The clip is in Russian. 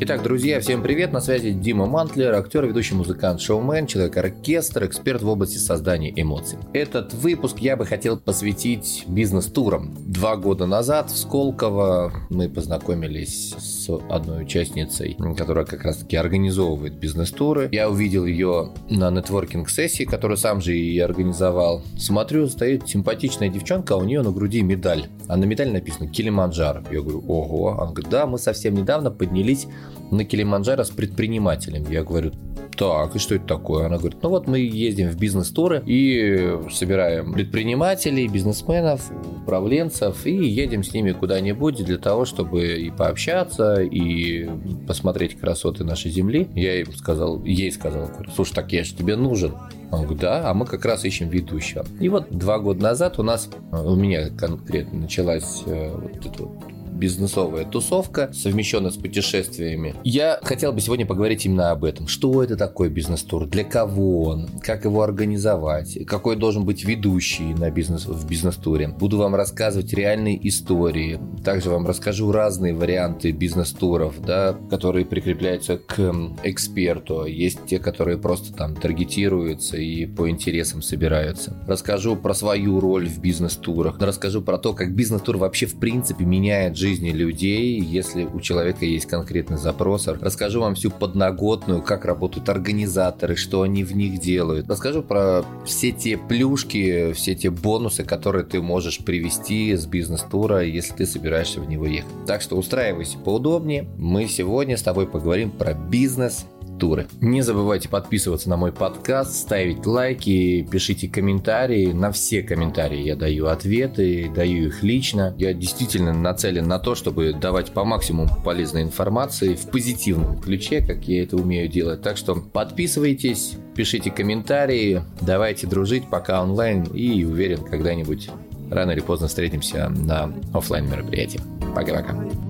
Итак, друзья, всем привет, на связи Дима Мантлер, актер, ведущий музыкант, шоумен, человек-оркестр, эксперт в области создания эмоций. Этот выпуск я бы хотел посвятить бизнес-турам. Два года назад в Сколково мы познакомились с одной участницей, которая как раз-таки организовывает бизнес-туры. Я увидел ее на нетворкинг-сессии, которую сам же и организовал. Смотрю, стоит симпатичная девчонка, а у нее на груди медаль. А на медаль написано «Килиманджаро». Я говорю, ого. Она говорит, да, мы совсем недавно поднялись на Килиманджаро с предпринимателем. Я говорю, так, и что это такое? Она говорит, ну вот мы ездим в бизнес-туры и собираем предпринимателей, бизнесменов, управленцев и едем с ними куда-нибудь для того, чтобы и пообщаться, и посмотреть красоты нашей земли. Я ей сказал, ей сказал, слушай, так я же тебе нужен. Он говорит, да, а мы как раз ищем ведущего. И вот два года назад у нас, у меня конкретно началась э, вот эта вот бизнесовая тусовка, совмещенная с путешествиями. Я хотел бы сегодня поговорить именно об этом. Что это такое бизнес-тур? Для кого он? Как его организовать? Какой должен быть ведущий на бизнес, в бизнес-туре? Буду вам рассказывать реальные истории. Также вам расскажу разные варианты бизнес-туров, да, которые прикрепляются к эксперту. Есть те, которые просто там таргетируются и по интересам собираются. Расскажу про свою роль в бизнес-турах. Расскажу про то, как бизнес-тур вообще в принципе меняет жизни людей, если у человека есть конкретный запрос. Расскажу вам всю подноготную, как работают организаторы, что они в них делают. Расскажу про все те плюшки, все те бонусы, которые ты можешь привести с бизнес-тура, если ты собираешься в него ехать. Так что устраивайся поудобнее. Мы сегодня с тобой поговорим про бизнес, туры. Не забывайте подписываться на мой подкаст, ставить лайки, пишите комментарии. На все комментарии я даю ответы, даю их лично. Я действительно нацелен на то, чтобы давать по максимуму полезной информации в позитивном ключе, как я это умею делать. Так что подписывайтесь, пишите комментарии, давайте дружить пока онлайн и уверен, когда-нибудь рано или поздно встретимся на офлайн мероприятии. Пока-пока.